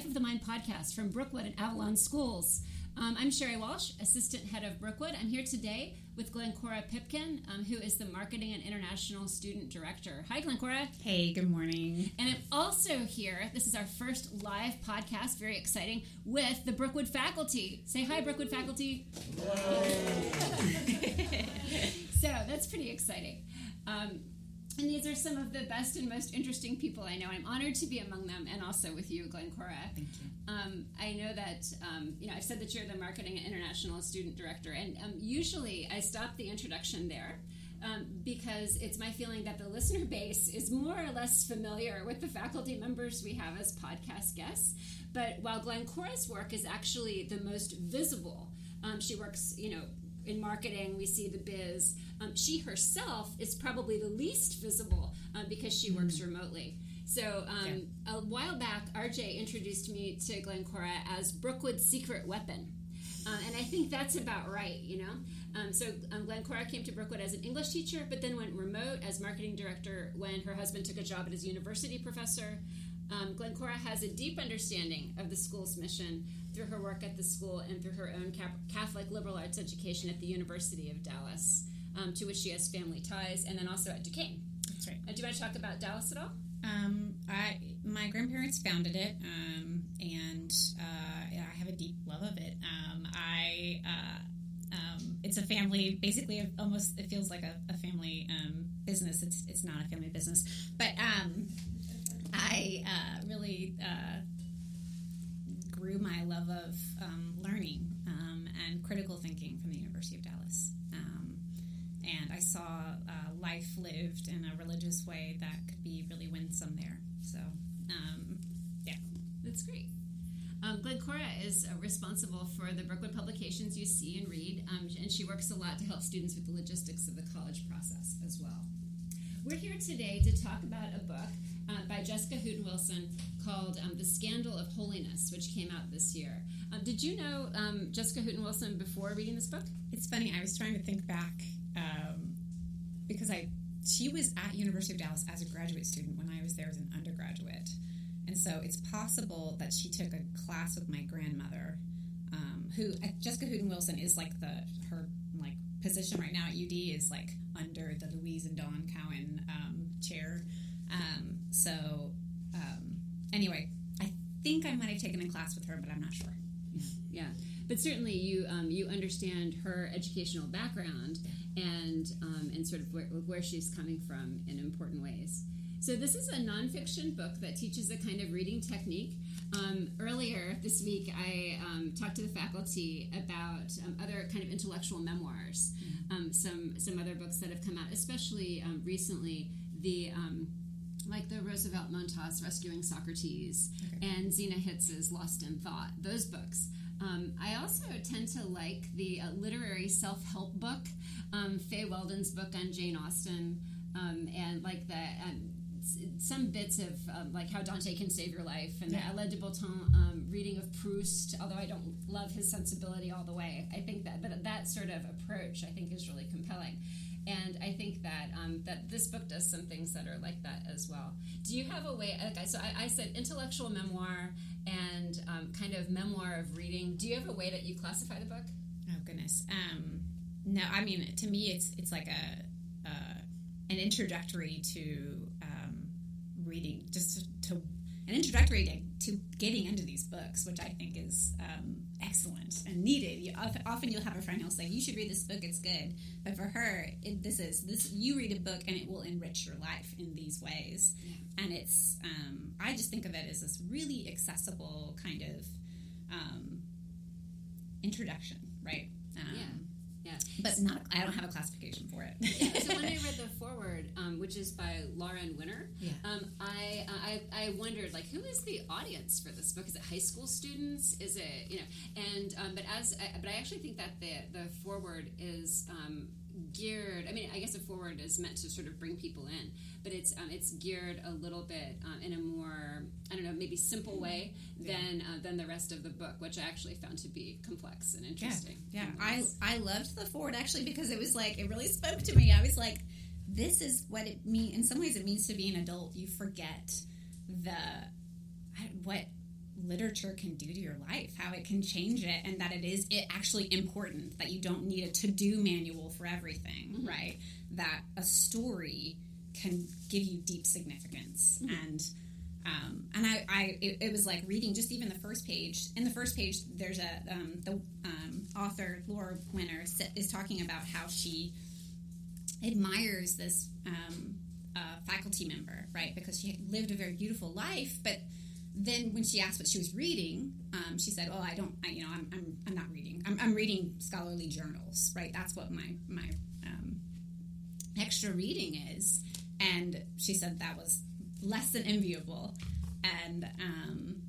Life of the Mind podcast from Brookewood and Avalon Schools. Um, I'm Sherry Walsh, Assistant Head of Brookewood. I'm here today with Glencora Pipkin, um, who is the Marketing and International Student Director. Hi, Glencora. Hey, good morning. And I'm also here, this is our first live podcast, very exciting, with the Brookewood faculty. Say hi, Brookewood faculty. so that's pretty exciting. Um, and these are some of the best and most interesting people I know. I'm honored to be among them and also with you, Glencora. Thank you. Um, I know that, um, you know, I've said that you're the Marketing and International Student Director, and um, usually I stop the introduction there. Um, because it's my feeling that the listener base is more or less familiar with the faculty members we have as podcast guests. But while Glencora's work is actually the most visible, um, she works, you know, in marketing, we see the biz. Um, she herself is probably the least visible uh, because she works mm. remotely. So um, yeah. a while back, RJ introduced me to Glencora as Brookewood's secret weapon. Uh, and I think that's about right, you know? Um, so um, Glencora came to Brookewood as an English teacher, but then went remote as marketing director when her husband took a job as a university professor. Um, Glencora has a deep understanding of the school's mission through her work at the school and through her own Catholic liberal arts education at the University of Dallas, um, to which she has family ties, and then also at Duquesne. That's right. Uh, do you want to talk about Dallas at all? Um, I my grandparents founded it, um, and uh, I have a deep love of it. Um, I uh, um, it's a family, basically, almost it feels like a, a family um, business. It's it's not a family business, but um, I uh, really uh, grew my love of um, learning um, and critical thinking from the University of Dallas. And I saw uh, life lived in a religious way that could be really winsome there. So, um, yeah. That's great. Um, Glencora is uh, responsible for the Brookewood publications you see and read, um, and she works a lot to help students with the logistics of the college process as well. We're here today to talk about a book uh, by Jessica Hooten Wilson called um, The Scandal of Holiness, which came out this year. Um, did you know um, Jessica Hooten Wilson before reading this book? It's funny, I was trying to think back um, because I she was at University of Dallas as a graduate student when I was there as an undergraduate. And so it's possible that she took a class with my grandmother, um, who uh, Jessica Hooten Wilson is like the her like position right now at UD is like under the Louise and Don Cowan um, chair. Um, so um, anyway, I think I might have taken a class with her, but I'm not sure. Yeah, yeah. but certainly you um, you understand her educational background and um, and sort of where, where she's coming from in important ways. So this is a nonfiction book that teaches a kind of reading technique. Um, earlier this week, I um, talked to the faculty about um, other kind of intellectual memoirs, mm-hmm. um, some some other books that have come out, especially um, recently. The um, like the Roosevelt Montas Rescuing Socrates okay. and Zena Hitz's Lost in Thought, those books. Um, I also tend to like the uh, literary self help book, um, Fay Weldon's book on Jane Austen, um, and like the um, some bits of um, like how Dante can save your life, and yeah. the Alain de Botton um, reading of Proust. Although I don't love his sensibility all the way, I think that but that sort of approach I think is really compelling. And I think that um, that this book does some things that are like that as well. Do you have a way? Okay, so I, I said intellectual memoir and um, kind of memoir of reading. Do you have a way that you classify the book? Oh goodness, um, no. I mean, to me, it's it's like a uh, an introductory to um, reading, just to, to an introductory to, to, getting into these books, which I think is um, excellent and needed. You, often you'll have a friend who'll say, "You should read this book; it's good." But for her, it, this is this. You read a book, and it will enrich your life in these ways. Yeah. And it's, um, I just think of it as this really accessible kind of um, introduction, right? Um, yeah yeah, but not. I don't have a classification for it. yeah. So when I read the foreword, um, which is by Lauren Winner, yeah. um, I, I I wondered like who is the audience for this book? Is it high school students? Is it you know? And um, but as I, but I actually think that the the foreword is um, geared. I mean, I guess a forward is meant to sort of bring people in, but it's um, it's geared a little bit um, in a more I don't know maybe simple way yeah. than uh, than the rest of the book, which I actually found to be complex and interesting. Yeah, yeah. I I loved the forward actually because it was like it really spoke to me. I was like, this is what it means. In some ways, it means to be an adult. You forget the what literature can do to your life, how it can change it, and that it is it actually important that you don't need a to do manual for everything, mm-hmm. right? That a story can give you deep significance mm-hmm. and. Um, and I, I it, it, was like reading just even the first page. In the first page, there's a um, the um, author Laura Winner is talking about how she admires this um, uh, faculty member, right? Because she lived a very beautiful life, but then when she asked what she was reading, um, she said, "Oh, I don't, I, you know, I'm, I'm, I'm not reading. I'm, I'm, reading scholarly journals, right? That's what my my um, extra reading is." And she said that was less than enviable, and um,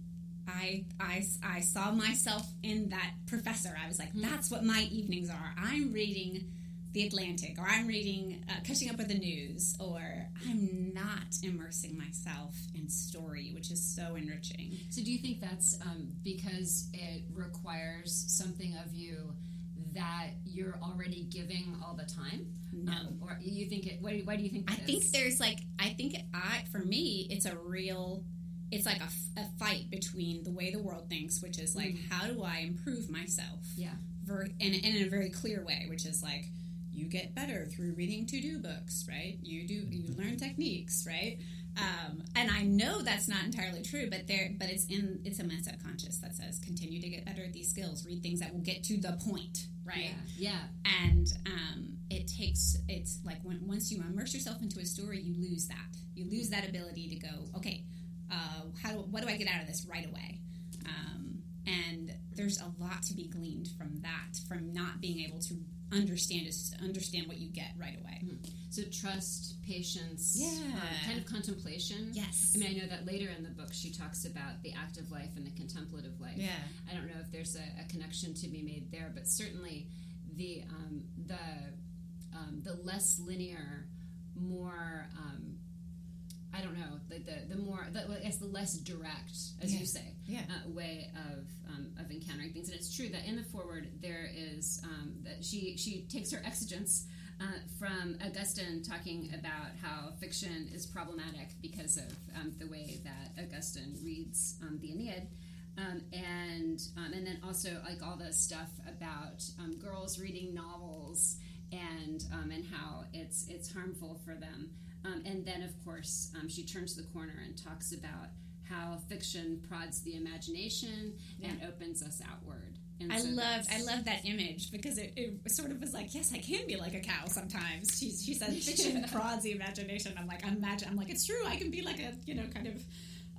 I, I I saw myself in that professor. I was like, mm-hmm. "That's what my evenings are. I'm reading." The Atlantic, or I'm reading uh, Catching Up with the News, or I'm not immersing myself in story, which is so enriching. So, do you think that's um, because it requires something of you that you're already giving all the time? No, um, or you think it? Why, why do you think? I is? think there's like I think I for me it's a real it's like a, a, fight between the way the world thinks, which is like, mm. how do I improve myself? Yeah. Ver- in a very clear way, which is like, you get better through reading to-do books, right? You do you learn techniques, right? Um, and I know that's not entirely true, but there, but it's in it's in my subconscious that says continue to get better at these skills, read things that will get to the point, right? Yeah. yeah. And um, it takes it's like when, once you immerse yourself into a story, you lose that. You lose that ability to go, okay, uh, how do, what do I get out of this right away? Um, and there's a lot to be gleaned from that, from not being able to understand is understand what you get right away. Mm-hmm. So trust, patience, yeah, um, kind of contemplation. Yes. I mean, I know that later in the book she talks about the active life and the contemplative life. Yeah. I don't know if there's a, a connection to be made there, but certainly the um, the um, the less linear, more um, I don't know, like the the more, the, I guess the less direct, as yeah. you say, yeah. uh, way of um, of encountering things. And it's true that in the forward there is um, that she she takes her exigence uh, from Augustine talking about how fiction is problematic because of um, the way that Augustine reads um, the Aeneid. Um, and um, and then also like all the stuff about girls reading novels and and how it's it's harmful for them. Um, and then, of course, um, she turns the corner and talks about how fiction prods the imagination yeah. and opens us outward. And I so love I love that image because it, it, sort of was like yes I can be like a cow sometimes she, she said fiction prods the imagination I'm like imagine I'm like it's true I can be like a you know kind of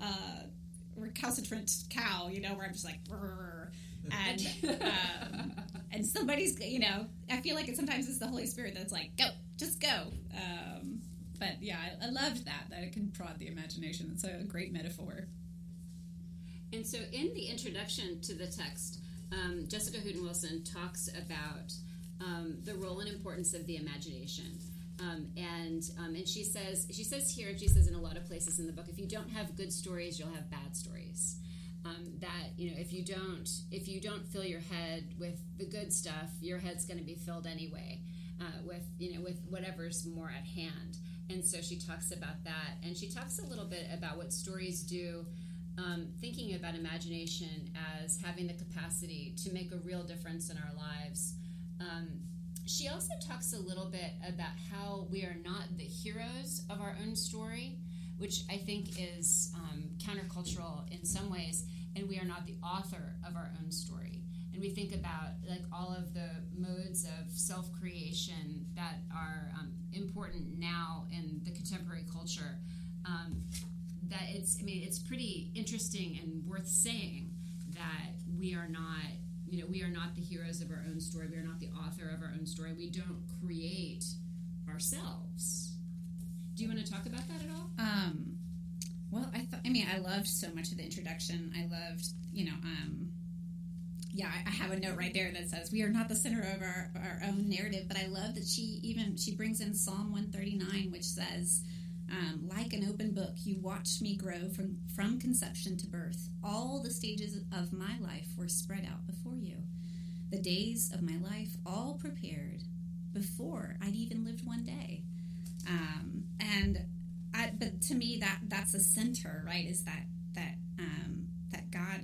uh, recalcitrant cow you know where I'm just like and um, and somebody's you know I feel like it sometimes it's the Holy Spirit that's like go just go um, but yeah, I, I loved that that it can prod the imagination. It's a great metaphor. And so, in the introduction to the text, um, Jessica Hooten Wilson talks about um, the role and importance of the imagination. Um, and um, and she says she says here and she says in a lot of places in the book if you don't have good stories you'll have bad stories um, that you know if you don't if you don't fill your head with the good stuff your head's going to be filled anyway uh, with you know with whatever's more at hand and so she talks about that. And she talks a little bit about what stories do, um, thinking about imagination as having the capacity to make a real difference in our lives. Um, she also talks a little bit about how we are not the heroes of our own story, which I think is um, countercultural in some ways, and we are not the author of our own story and we think about like all of the modes of self-creation that are um, important now in the contemporary culture um, that it's i mean it's pretty interesting and worth saying that we are not you know we are not the heroes of our own story. We are not the author of our own story. We don't create ourselves. Do you want to talk about that at all? Um, well i thought i mean i loved so much of the introduction. I loved you know um, yeah, I have a note right there that says we are not the center of our, our own narrative. But I love that she even she brings in Psalm one thirty nine, which says, um, "Like an open book, you watched me grow from from conception to birth. All the stages of my life were spread out before you. The days of my life all prepared before I'd even lived one day." Um, and I, but to me, that that's the center, right? Is that that um, that God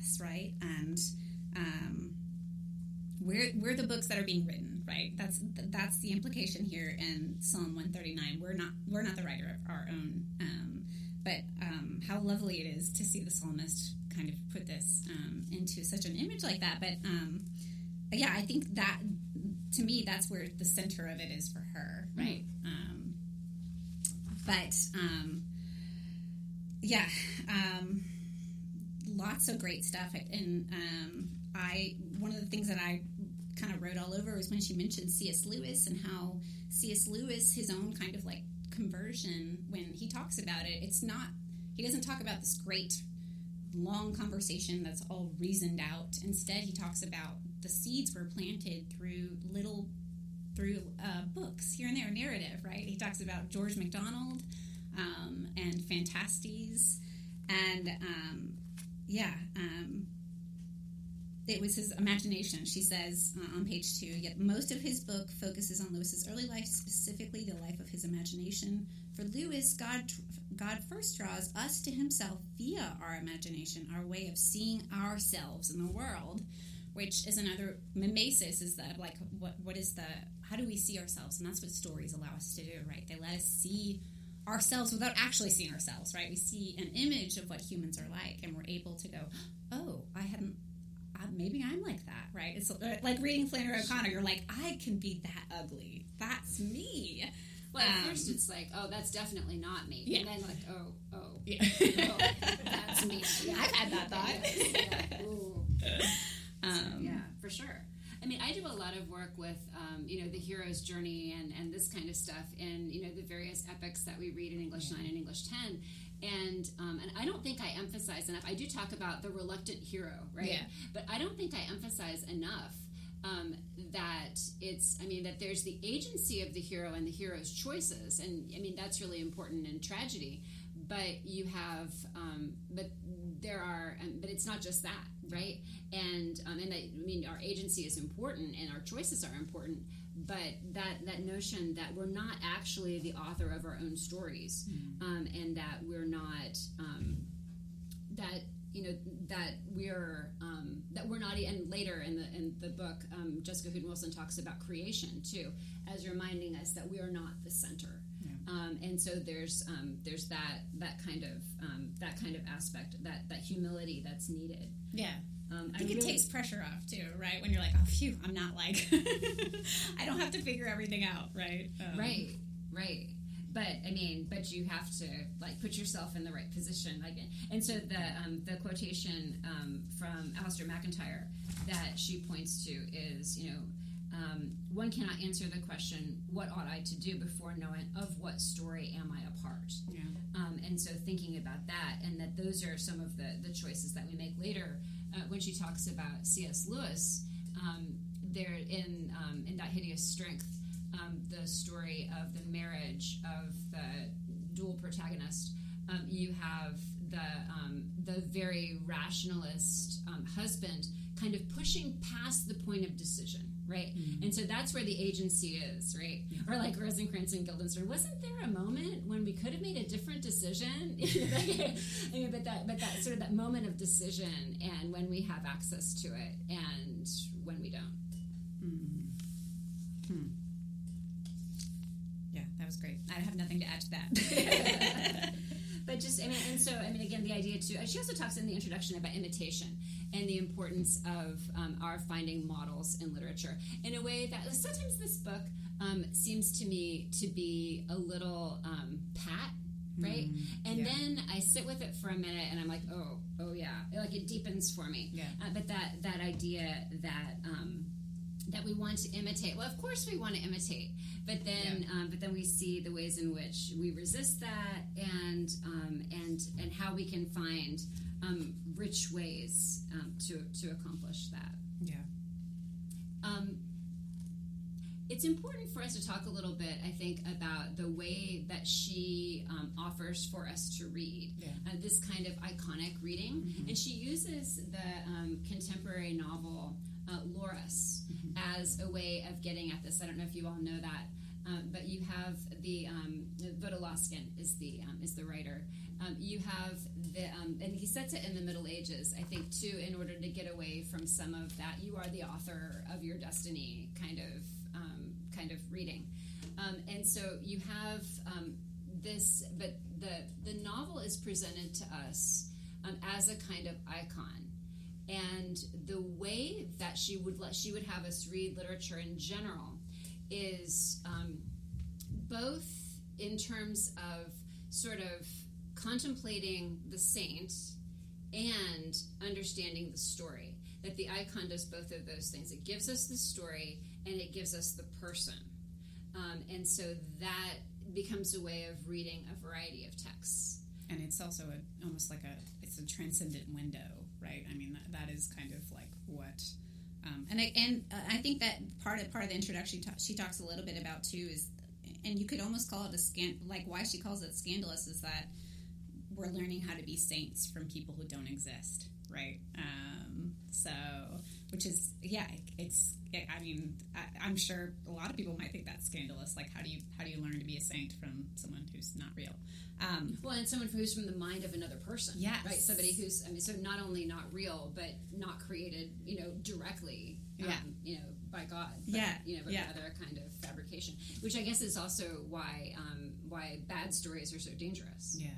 us, right? And um, we're we're the books that are being written, right? That's that's the implication here in Psalm 139. We're not we're not the writer of our own, um, but um, how lovely it is to see the psalmist kind of put this um, into such an image like that. But um, yeah, I think that to me that's where the center of it is for her, right? Um, but um, yeah, um, lots of great stuff, and um, I one of the things that I kind of wrote all over was when she mentioned C.S. Lewis and how C.S. Lewis, his own kind of like conversion, when he talks about it, it's not he doesn't talk about this great long conversation that's all reasoned out. Instead, he talks about the seeds were planted through little through uh, books here and there, narrative. Right? He talks about George MacDonald um, and Phantastes and um, yeah. Um, it was his imagination. She says uh, on page two, yet most of his book focuses on Lewis's early life, specifically the life of his imagination. For Lewis, God, God first draws us to himself via our imagination, our way of seeing ourselves in the world, which is another mimesis, is that like, what, what is the, how do we see ourselves? And that's what stories allow us to do, right? They let us see ourselves without actually seeing ourselves, right? We see an image of what humans are like, and we're able to go, oh, I hadn't maybe I'm like that, right? It's uh, like reading Flannery O'Connor. You're like, I can be that ugly. That's me. Well, at um, first it's like, oh, that's definitely not me. Yeah. And then like, oh, oh, yeah. oh that's me. Yeah, I've had that thought. yeah. Um, so, yeah, for sure. I mean, I do a lot of work with, um, you know, the hero's journey and, and this kind of stuff in, you know, the various epics that we read in English 9 and English 10 and um, and I don't think I emphasize enough. I do talk about the reluctant hero, right? Yeah. But I don't think I emphasize enough um, that it's. I mean that there's the agency of the hero and the hero's choices, and I mean that's really important in tragedy. But you have, um, but there are, um, but it's not just that, right? And um, and I, I mean our agency is important and our choices are important but that that notion that we're not actually the author of our own stories mm. um, and that we're not um, that you know that we're um, that we're not and later in the in the book um, Jessica Hooten Wilson talks about creation too as reminding us that we are not the center yeah. Um, and so there's um, there's that that kind of that kind of aspect that that humility that's needed yeah um, I think I really, it takes pressure off too, right? When you're like, oh, phew, I'm not like, I don't have to figure everything out, right? Um, right, right. But I mean, but you have to like put yourself in the right position, like, and so the um, the quotation um, from Alasdair MacIntyre that she points to is, you know, um, one cannot answer the question, "What ought I to do?" before knowing of what story am I a part. Yeah. Um, and so thinking about that, and that those are some of the the choices that we make later uh, when she talks about C.S. Lewis, um, there in um, in that hideous strength, um, the story of the marriage of the dual protagonist. Um, you have the um, the very rationalist husband kind of pushing past the point of decision right? Mm-hmm. And so that's where the agency is, right? Yeah. Or like Rosencrantz and Guildenstern, wasn't there a moment when we could have made a different decision? I mean, but that, but that sort of that moment of decision, and when we have access to it, and when we don't. Mm-hmm. Hmm. Yeah, that was great. I have nothing to add to that. but just I mean, and so I mean, again, the idea too. She also talks in the introduction about imitation and the importance of um, our finding models in literature in a way that sometimes this book um, seems to me to be a little um, pat right mm, and yeah. then i sit with it for a minute and i'm like oh oh yeah like it deepens for me yeah. Uh, but that that idea that um, that we want to imitate. Well, of course we want to imitate, but then yeah. um, but then we see the ways in which we resist that, and um, and and how we can find um, rich ways um, to to accomplish that. Yeah. Um, it's important for us to talk a little bit, I think, about the way that she um, offers for us to read yeah. uh, this kind of iconic reading. Mm-hmm. And she uses the um, contemporary novel uh, Laurus mm-hmm. as a way of getting at this. I don't know if you all know that, um, but you have the um, Vodolazkin is the um, is the writer, um, you have the, um, and he sets it in the Middle Ages, I think, too, in order to get away from some of that you are the author of your destiny kind of um, kind of reading. Um, and so you have um, this, but the the novel is presented to us um, as a kind of icon. And the way that she would let she would have us read literature in general is both in terms of sort of contemplating the saint and understanding the story. That the icon does both of those things. It gives us the story and it gives us the person. Um, and so that becomes a way of reading a variety of texts. And it's also a, almost like a it's a transcendent window, right? I mean that, that is kind of like what um, and I, and uh, I think that part of part of the introduction she talks a little bit about too is, and you could almost call it a scan like why she calls it scandalous is that we're learning how to be saints from people who don't exist, right? Um, so, which is yeah, it's. I mean, I, am sure a lot of people might think that's scandalous. Like, how do you how do you learn to be a saint from someone who's not real? Um, well, and someone who's from the mind of another person, yeah, right? Somebody who's I mean, so not only not real, but not created, you know, directly, um, yeah, you know, by God, but, yeah, you know, but yeah. other kind of fabrication, which I guess is also why um, why bad stories are so dangerous. Yeah.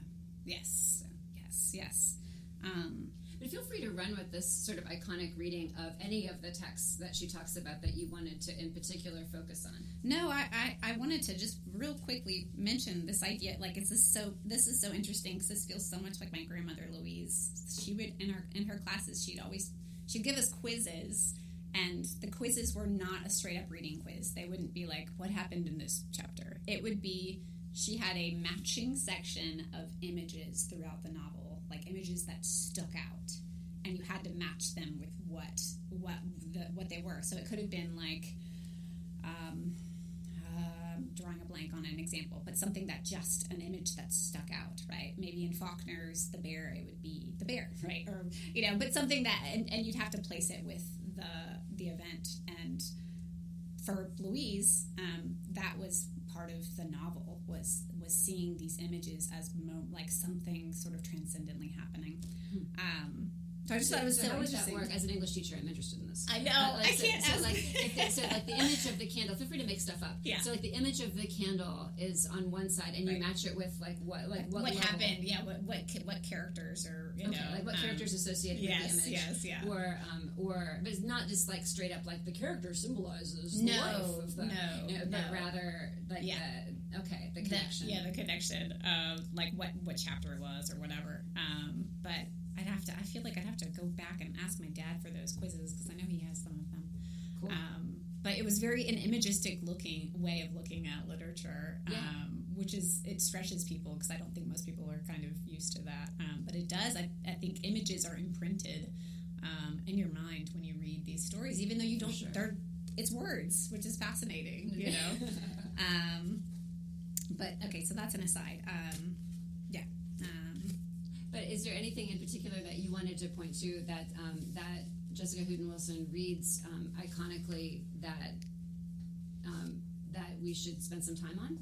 Yes. Yes. Yes. Um, but feel free to run with this sort of iconic reading of any of the texts that she talks about that you wanted to, in particular, focus on. No, I, I, I wanted to just real quickly mention this idea. Like, it's this so this is so interesting because this feels so much like my grandmother Louise. She would in her in her classes, she'd always she'd give us quizzes and the quizzes were not a straight up reading quiz. They wouldn't be like, what happened in this chapter? It would be, she had a matching section of images throughout the novel, like images that stuck out, and you had to match them with what what the, what they were. So it could have been like um, uh, drawing a blank on an example, but something that just an image that stuck out, right? Maybe in Faulkner's The Bear, it would be the bear, right? Or you know, but something that and, and you'd have to place it with the the event and for Louise, um, that was part of the novel was was seeing these images as mo- like something sort of transcendently happening. Hmm. Um, I just so, thought it was so, so how would interesting. that work? As an English teacher, I'm interested in this. I know. Uh, like, I so, can't. So, ask. like, the, so like the image of the candle. Feel free to make stuff up. Yeah. So like the image of the candle is on one side, and you right. match it with like what like what, what happened? Yeah. What what what characters are you okay, know like what um, characters associated yes, with the image? Yes. Yeah. Or um or but it's not just like straight up like the character symbolizes no, the life of the no, you know, no. but rather like Yeah. the okay the connection. The, yeah, the connection of like what what chapter it was or whatever. Um, but I'd have to. I feel like I'd have to go back and ask my dad for those quizzes because I know he has some of them. Cool. Um, but it was very an imagistic looking way of looking at literature, Yeah. um, which is it stretches people because I don't think most people are kind of used to that. Um, but it does. I, I think images are imprinted um, in your mind when you read these stories, even though you don't. sure. They're it's words, which is fascinating. You know. um, but okay, so that's an aside. Um. Um, But is there anything in particular that you wanted to point to that um, that Jessica Hooten Wilson reads um, iconically that um, that we should spend some time on?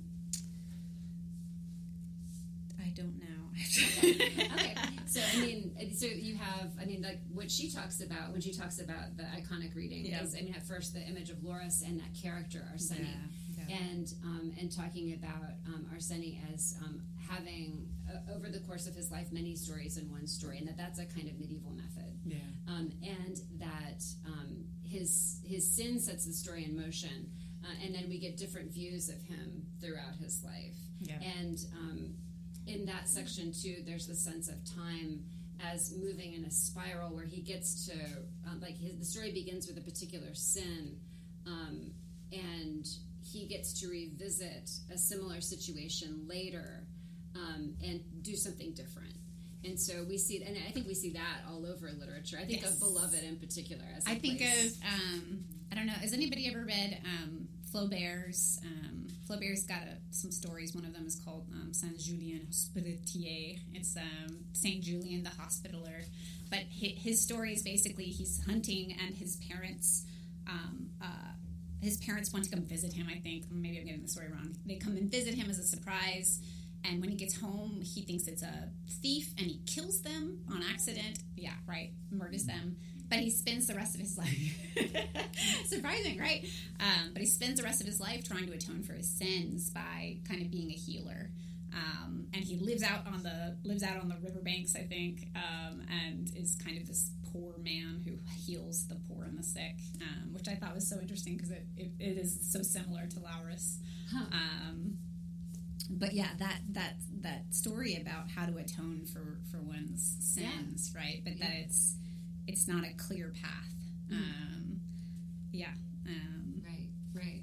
I don't know. okay, so I mean, so you have, I mean, like what she talks about when she talks about the iconic reading Yeah. is, I mean, at first the image of Laurus and that character Arseni, Yeah, yeah. and um, and talking about um, Arseni as um, having uh, over the course of his life many stories in one story, and that that's a kind of medieval method, Yeah. um, and that um, his his sin sets the story in motion, uh, and then we get different views of him throughout his life, Yeah. and um, in that section too, there's the sense of time as moving in a spiral where he gets to um, like his, the story begins with a particular sin, um, and he gets to revisit a similar situation later um, and do something different. And so we see, and I think we see that all over literature. I think Yes. of Beloved in particular. As a I think place. of um, I don't know. Has anybody ever read um, Flaubert's? Um, Flaubert's got a, some stories. One of them is called um, Saint Julien Hospitalier. It's um, Saint Julian the Hospitaller. But his, his story is basically he's hunting and his parents. Um, uh, his parents want to come visit him. I think maybe I'm getting the story wrong. They come and visit him as a surprise, and when he gets home, he thinks it's a thief and he kills them on accident. Yeah, right, murders them. But he spends the rest of his life surprising, right? Um, but he spends the rest of his life trying to atone for his sins by kind of being a healer. Um, and he lives out on the lives out on the riverbanks, I think, um, and is kind of this poor man who heals the poor and the sick, um, which I thought was so interesting because it, it, it is so similar to Laurus. Huh. Um, but yeah, that that that story about how to atone for for one's sins, yeah. right? But yeah. that it's it's not a clear path. Mm. yeah. Um, right. Right.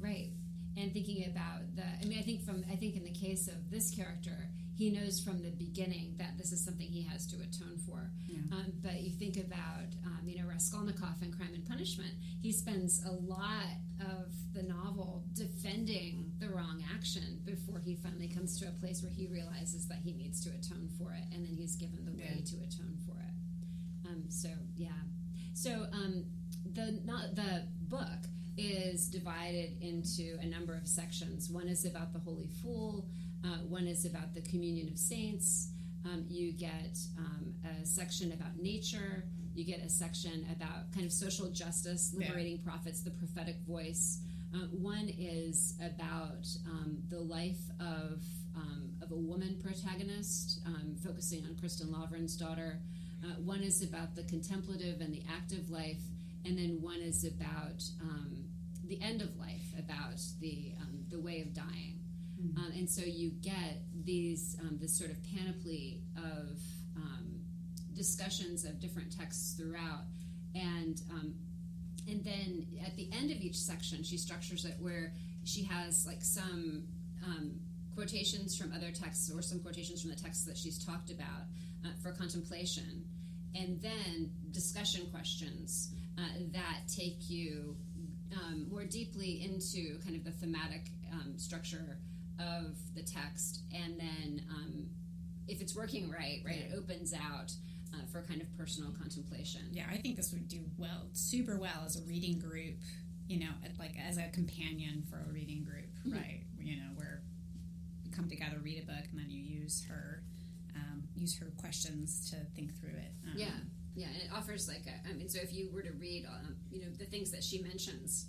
Right. And thinking about the, I mean, I think from I think in the case of this character, he knows from the beginning that this is something he has to atone for. Yeah. Um, but you think about, um, you know, Raskolnikov in Crime and Punishment, he spends a lot of the novel defending the wrong action before he finally comes to a place where he realizes that he needs to atone for it, and then he's given the way yeah. to atone for it. Um, so, yeah. So, um, the, not, the book is divided into a number of sections. One is about the Holy Fool. Uh, one is about the communion of saints. Um, you get um, a section about nature. You get a section about kind of social justice, liberating yeah. prophets, the prophetic voice. Uh, one is about um, the life of um, of a woman protagonist, um, focusing on Kristin Lavransdatter. Uh, one is about the contemplative and the active life, and then one is about um, the end of life, about the the way of dying. Mm-hmm. Um, and so you get these um, this sort of panoply of um, discussions of different texts throughout, and um, and then at the end of each section, she structures it where she has like some um, quotations from other texts or some quotations from the texts that she's talked about uh, for contemplation, and then discussion questions uh, that take you um, more deeply into kind of the thematic um, structure of the text, and then um, if it's working right, right, it opens out uh, for kind of personal contemplation. Yeah, I think this would do well, super well as a reading group. You know, like as a companion for a reading group, mm-hmm. right? You know, where you come together, read a book, and then you use her, um, use her questions to think through it. Um, yeah, yeah, and it offers like a, I mean, so if you were to read, um, you know, the things that she mentions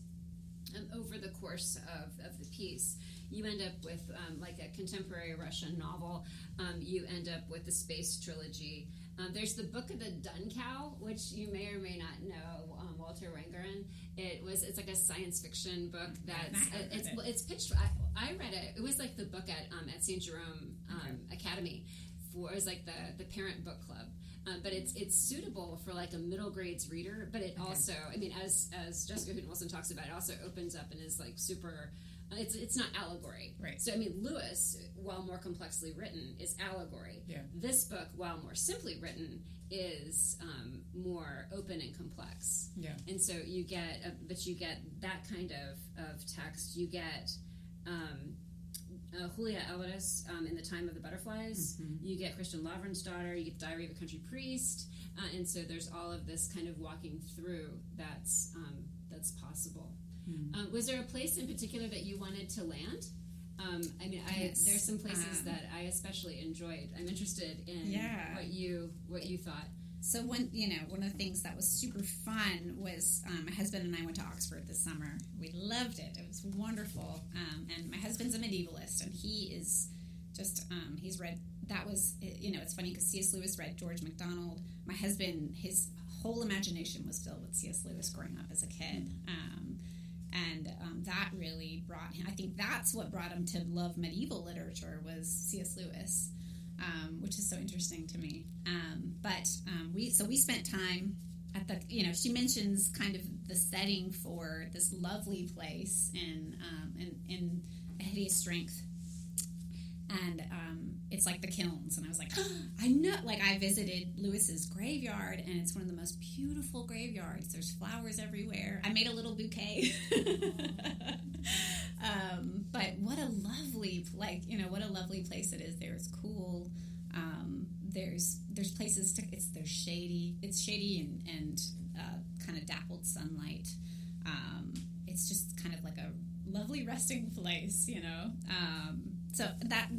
um, over the course of, of the piece, you end up with um, like a contemporary Russian novel. Um, you end up with the space trilogy. Um, there's the Book of the Dun Cow, which you may or may not know, um, Walter Wangerin. It was it's like a science fiction book that's uh, it's it. it's pitched. I, I, read it. It was like the book at um, at St. Jerome um, okay. Academy. For, it was like the the parent book club. Um, but it's it's suitable for like a middle grades reader. But it okay. also, I mean, as as Jessica Hooten Wilson talks about, it also opens up and is like super it's it's not allegory. Right. So I mean, Lewis, while more complexly written, is allegory. Yeah. This book, while more simply written, is um, more open and complex. Yeah. And so you get, a, but you get that kind of of text. You get. Um, uh, Julia Alvarez um, in the Time of the Butterflies. Mm-hmm. You get Kristin daughter. You get the Diary of a Country Priest, uh, and so there's all of this kind of walking through that's um, that's possible. Mm. Um, was there a place in particular that you wanted to land? Um, I mean, I, yes. there's some places um, that I especially enjoyed. I'm interested in yeah. what you what you thought. So one, you know, one of the things that was super fun was um, my husband and I went to Oxford this summer. We loved it. It was wonderful. Um, and my husband's a medievalist, and he is just um, he's read. That was you know, it's funny because C.S. Lewis read George MacDonald. My husband, his whole imagination was filled with C.S. Lewis growing up as a kid. Um, and um, that really brought him. I think that's what brought him to love medieval literature was C.S. Lewis, um, which is so interesting to me. Um, but um, we so we spent time at the you know she mentions kind of the setting for this lovely place in um, in, in hideous strength and um, it's like the kilns. And i was like oh, i know like i visited lewis's graveyard and it's one of the most beautiful graveyards. There's flowers everywhere. I made a little bouquet. Um, but what a lovely like you know what a lovely place it is. There it's cool um, there's there's places to it's there's shady. It's shady and and uh, kind of dappled sunlight. Um, it's just kind of like a lovely resting place you know? Um, so that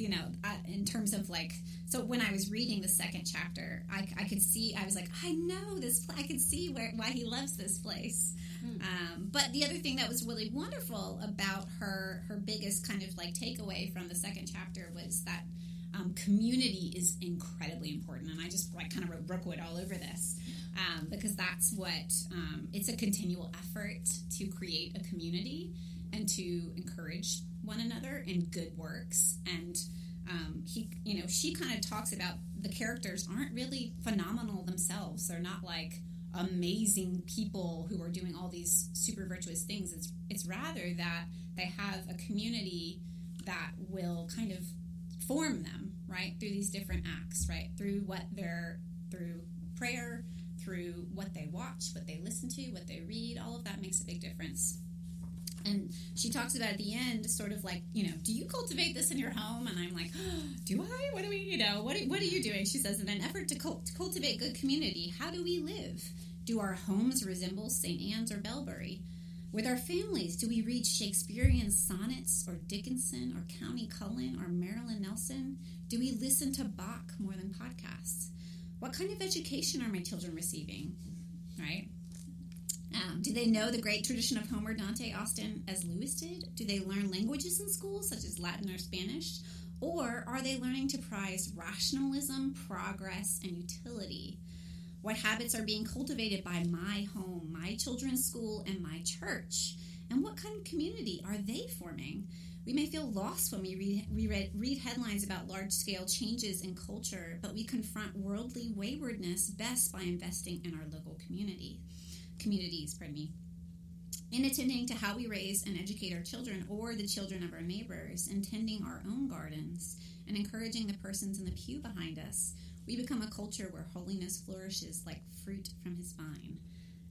you know, uh, in terms of like, so when I was reading the second chapter, I, I could see, I was like, I know this, I could see where why he loves this place. Mm. Um, but the other thing that was really wonderful about her, her biggest kind of like takeaway from the second chapter was that um, community is incredibly important. And I just like kind of wrote Brookewood all over this um, because that's what um, it's a continual effort to create a community and to encourage one another in good works. And um, he, you know, she kind of talks about the characters aren't really phenomenal themselves. They're not like amazing people who are doing all these super virtuous things. It's it's rather that they have a community that will kind of form them right through these different acts, right through what they're through prayer, through what they watch, what they listen to, what they read. All of that makes a big difference. And she talks about at the end, sort of like, you know, do you cultivate this in your home? And I'm like, oh, do I? What do we, you know, what, what are you doing? She says, in an effort to, cult- to cultivate good community, how do we live? Do our homes resemble St. Anne's or Belbury? With our families, do we read Shakespearean sonnets or Dickinson or Countee Cullen or Marilyn Nelson? Do we listen to Bach more than podcasts? What kind of education are my children receiving? Right? Um, do they know the great tradition of Homer, Dante, Austen, as Lewis did? Do they learn languages in school, such as Latin or Spanish? Or are they learning to prize rationalism, progress, and utility? What habits are being cultivated by my home, my children's school, and my church? And what kind of community are they forming? We may feel lost when we read, read, read headlines about large scale changes in culture, but we confront worldly waywardness best by investing in our local community communities, pardon me. In attending to how we raise and educate our children or the children of our neighbors, in tending our own gardens, and encouraging the persons in the pew behind us, we become a culture where holiness flourishes like fruit from his vine.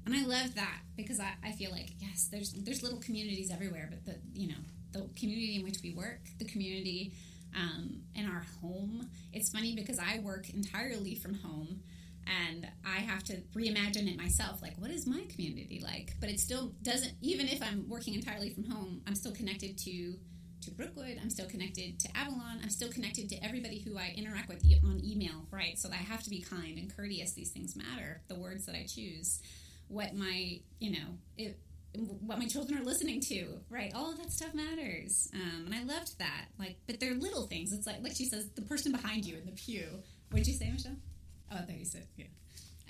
And I love that because I, I feel like yes, there's there's little communities everywhere, but the you know the community in which we work, the community um, in our home. It's funny because I work entirely from home and I have to reimagine it myself. Like, what is my community like? But it still doesn't. Even if I'm working entirely from home, I'm still connected to to Brookewood. I'm still connected to Avalon. I'm still connected to everybody who I interact with on email. Right. So I have to be kind and courteous. These things matter. The words that I choose, what my you know it what my children are listening to, right? All of that stuff matters, um, and I loved that. Like, but they're little things. It's like, like she says, the person behind you in the pew. What did you say, Michelle? Oh, there you sit. Yeah.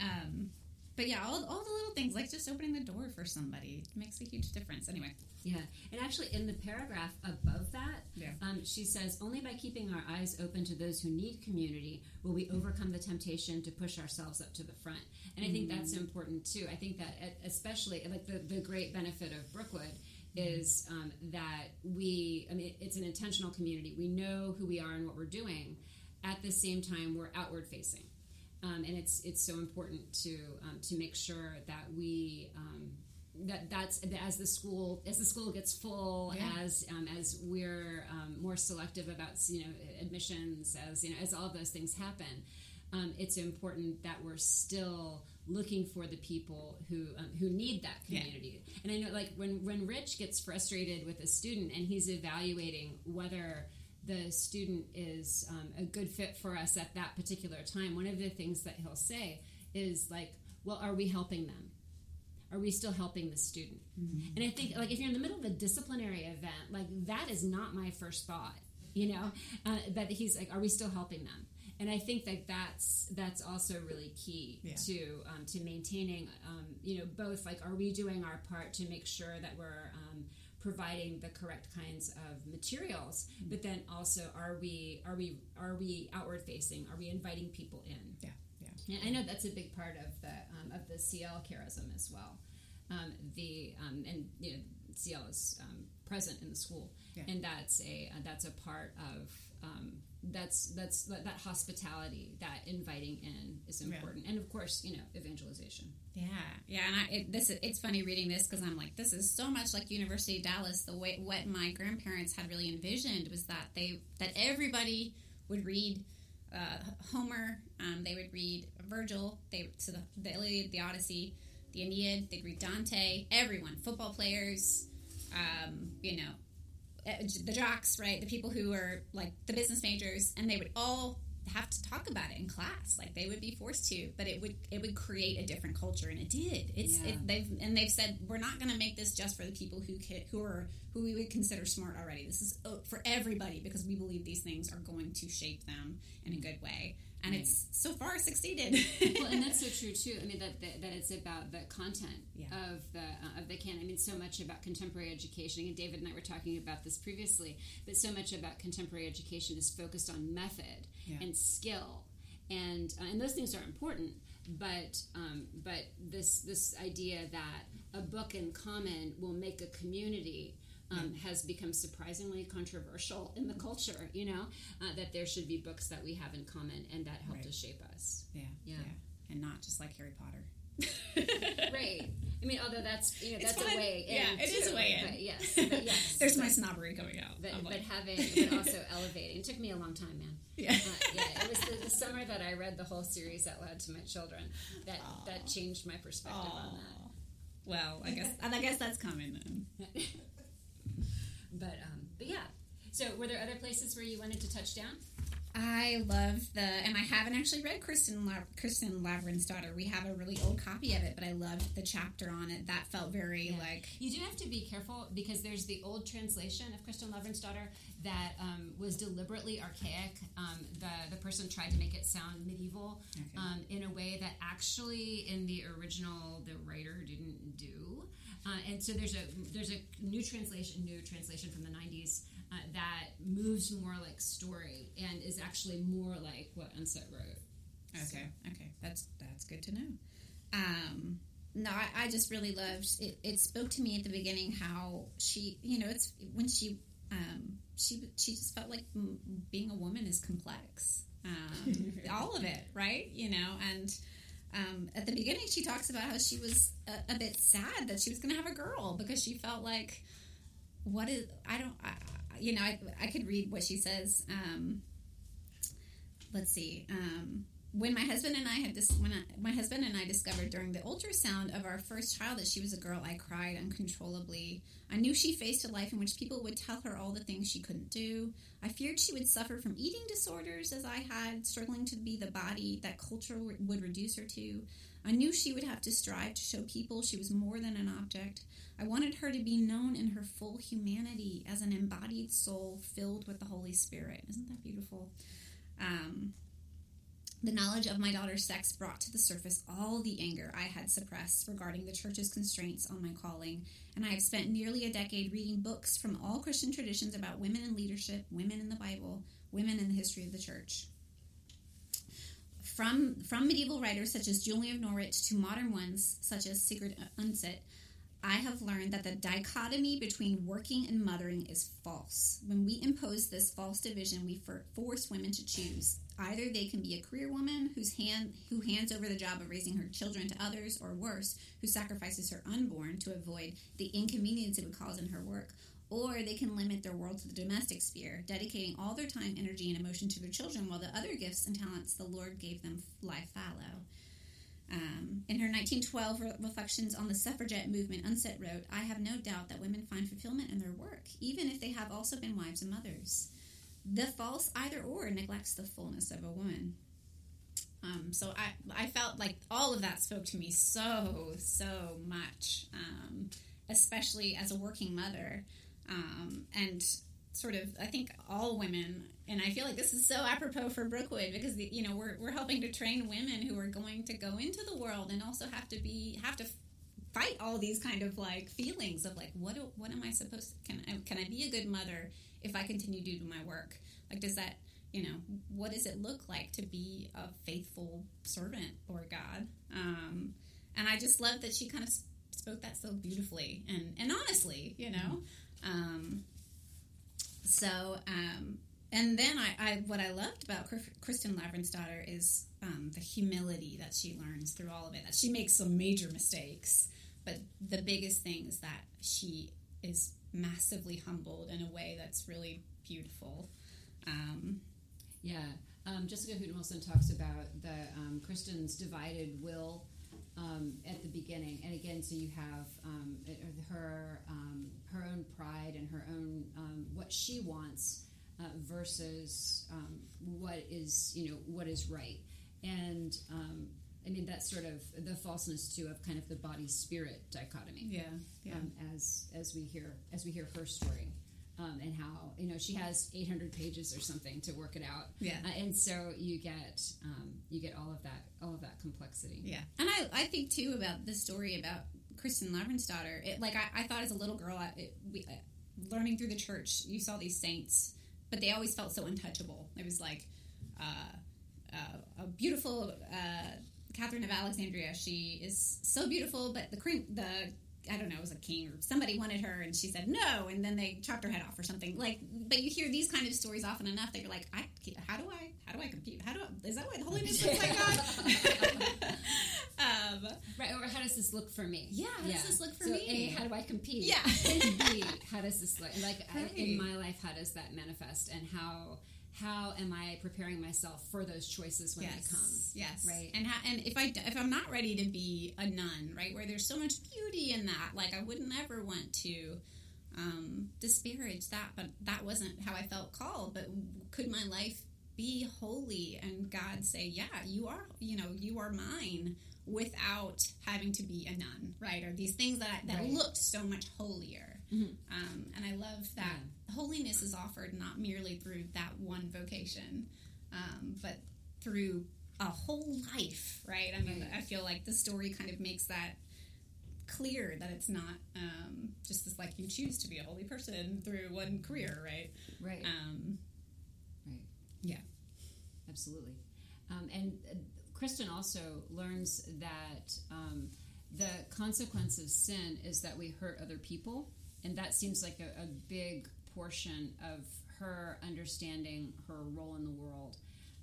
Um, but yeah, all, all the little things, like just opening the door for somebody, makes a huge difference. Anyway. Yeah, and actually, in the paragraph above that, yeah. um, she says, "Only by keeping our eyes open to those who need community will we overcome the temptation to push ourselves up to the front." And I think that's mm. important too. I think that, especially, like the the great benefit of Brookewood is um, that we, I mean, it's an intentional community. We know who we are and what we're doing. At the same time, we're outward facing. Um, and it's it's so important to um, to make sure that we um, that that's as the school as the school gets full yeah. as um, as we're um, more selective about you know admissions as you know as all of those things happen um, it's important that we're still looking for the people who who need that community yeah. and I know like when when Rich gets frustrated with a student and he's evaluating whether the student is um, a good fit for us at that particular time, one of the things that he'll say is like, well, are we helping them? Are we still helping the student? Mm-hmm. And I think, like, if you're in the middle of a disciplinary event, like, that is not my first thought, you know? Uh, but he's like, are we still helping them? And I think that that's that's also really key yeah. to um, to maintaining, um, you know, both like, are we doing our part to make sure that we're um, providing the correct kinds of materials mm-hmm. but then also are we are we are we outward facing? Are we inviting people in? Yeah yeah. And i know that's a big part of the um, of the cl charism as well. Um, the um, and you know cl is um, present in the school. Yeah. and that's a uh, that's a part of um, that's that's that, that, hospitality that inviting in is important. Yeah. and of course you know evangelization. Yeah. Yeah and I, it, this it's funny reading this because i'm like this is so much like university of dallas. The way what my grandparents had really envisioned was that they that everybody would read uh, homer um, they would read virgil they so the, the iliad the odyssey the aeneid they'd read dante everyone football players um, you know the jocks, right? The people who are like the business majors, and they would all have to talk about it in class like they would be forced to but it would it would create a different culture and it did it's Yeah. it, they've and they've said we're not going to make this just for the people who can, who are who we would consider smart already this is uh, for everybody because we believe these things are going to shape them in a good way and Right. it's so far succeeded well, and that's so true too. I mean that that, that it's about the content Yeah. of the uh, of the can. I mean, so much about contemporary education. And David and I were talking about this previously, but so much about contemporary education is focused on method Yeah. and skill, and uh, and those things are important. But um, but this this idea that a book in common will make a community. Um, has become surprisingly controversial in the culture. You know uh, that there should be books that we have in common and that help Right. to shape us. yeah, Yeah. and not just like harry potter right. I mean, although that's you know that's a way in. Yeah, it is a way in. But yes, but yes. there's but, my snobbery coming out But, but like, having, but also elevating. It took me a long time, man. yeah. Uh, yeah, it was the, the summer that I read the whole series out loud to my children that Aw. that changed my perspective on that. well i guess and i guess that's coming then. But um, but yeah. So, were there other places where you wanted to touch down? I love the, and I haven't actually read Kristen La, Kristin Lavransdatter. We have a really old copy of it, but I loved the chapter on it. That felt very Yeah. like You do have to be careful because there's the old translation of Kristin Lavransdatter that um, was deliberately archaic. Um, the the person tried to make it sound medieval Okay. um, in a way that actually in the original the writer didn't do. Uh, and so there's a there's a new translation, new translation from the '90s uh, that moves more like story and is actually more like what Undset wrote. okay, okay, that's that's good to know. Um, no, I, I just really loved it. It spoke to me at the beginning how she, you know, it's when she, um, she she just felt like being a woman is complex. Um, all of it, right? You know, and um, at the beginning, she talks about how she was a, a bit sad that she was going to have a girl because she felt like, what is, I don't, I, you know, I, I could read what she says. Um, let's see. Um, when my husband and I had dis- when I, my husband and I discovered during the ultrasound of our first child that she was a girl, I cried uncontrollably. I knew she faced a life in which people would tell her all the things she couldn't do. I feared she would suffer from eating disorders as I had, struggling to be the body that culture would reduce her to. I knew she would have to strive to show people she was more than an object. I wanted her to be known in her full humanity as an embodied soul filled with the Holy Spirit. Isn't that beautiful? Um, the knowledge of my daughter's sex brought to the surface all the anger I had suppressed regarding the church's constraints on my calling, and I have spent nearly a decade reading books from all Christian traditions about women in leadership, women in the Bible, women in the history of the church. From, from medieval writers such as Julian of Norwich to modern ones such as Sigrid Undset, I have learned that the dichotomy between working and mothering is false. When we impose this false division, we for- force women to choose. Either they can be a career woman whose hand who hands over the job of raising her children to others, or worse, who sacrifices her unborn to avoid the inconvenience it would cause in her work, or they can limit their world to the domestic sphere, dedicating all their time, energy, and emotion to their children, while the other gifts and talents the Lord gave them lie fallow. Um, in her 1912 re- reflections on the suffragette movement, Undset wrote, I have no doubt that women find fulfillment in their work, even if they have also been wives and mothers. The false either or neglects the fullness of a woman. Um, so I, I felt like all of that spoke to me so, so much, um, especially as a working mother. Um, and sort of, I think all women, and I feel like this is so apropos for Brookewood because, the, you know, we're, we're helping to train women who are going to go into the world and also have to be, have to fight all these kind of like feelings of like, what, what am I supposed to, can I, can I be a good mother if I continue to do my work? Like, does that, you know, what does it look like to be a faithful servant, Lord God? Um, and I just love that she kind of spoke that so beautifully and, and honestly, you know. Um, so, um, and then I, I, what I loved about Kristin Lavransdatter is um, the humility that she learns through all of it. That she makes some major mistakes, but the biggest thing is that she is massively humbled in a way that's really beautiful. Um, Yeah. Um, Jessica Hooten Wilson talks about the um, Kristin's divided will um, at the beginning, and again, so you have um, her um, her own pride and her own what she wants uh, versus what is you know what is right, and I mean that's sort of the falseness too of kind of the body spirit dichotomy. Yeah, yeah. Um, as as we hear as we hear her story. Um, and how you know she has 800 pages or something to work it out. Yeah, uh, and so you get um, you get all of that all of that complexity. Yeah, and I, I think too about the story about Kristin Lavransdatter. It, like I, I thought as a little girl, I, it, we, uh, learning through the church, you saw these saints, but they always felt so untouchable. It was like uh, uh, a beautiful uh, Catherine of Alexandria. She is so beautiful, but the the I don't know, it was a king or somebody wanted her and she said no, and then they chopped her head off or something. Like, but you hear these kind of stories often enough that you're like, I, how do I, how do I compete? How do I, is that what holiness looks like, God? um, right, or how does this look for me? Yeah, how yeah. does this look for so me? A, how do I compete? Yeah. and B, how does this look? Like, right. in my life, how does that manifest and how, how am I preparing myself for those choices when yes. they come? Yes, right. And how, and if I if I'm not ready to be a nun, right, where there's so much beauty in that, like I wouldn't ever want to um, disparage that, but that wasn't how I felt called. But could my life be holy and God say, "Yeah, you are, you know, you are mine," without having to be a nun, right? Or these things that that right. looked so much holier. Mm-hmm. Um, and I love that yeah. Holiness is offered not merely through that one vocation, um, but through a whole life, right? I mean. I feel like the story kind of makes that clear that it's not um, just this like you choose to be a holy person through one career, right? Right. Um, right. Yeah. Absolutely. Um, and uh, Kristin also learns that um, the consequence of sin is that we hurt other people and that seems like a, a big portion of her understanding her role in the world.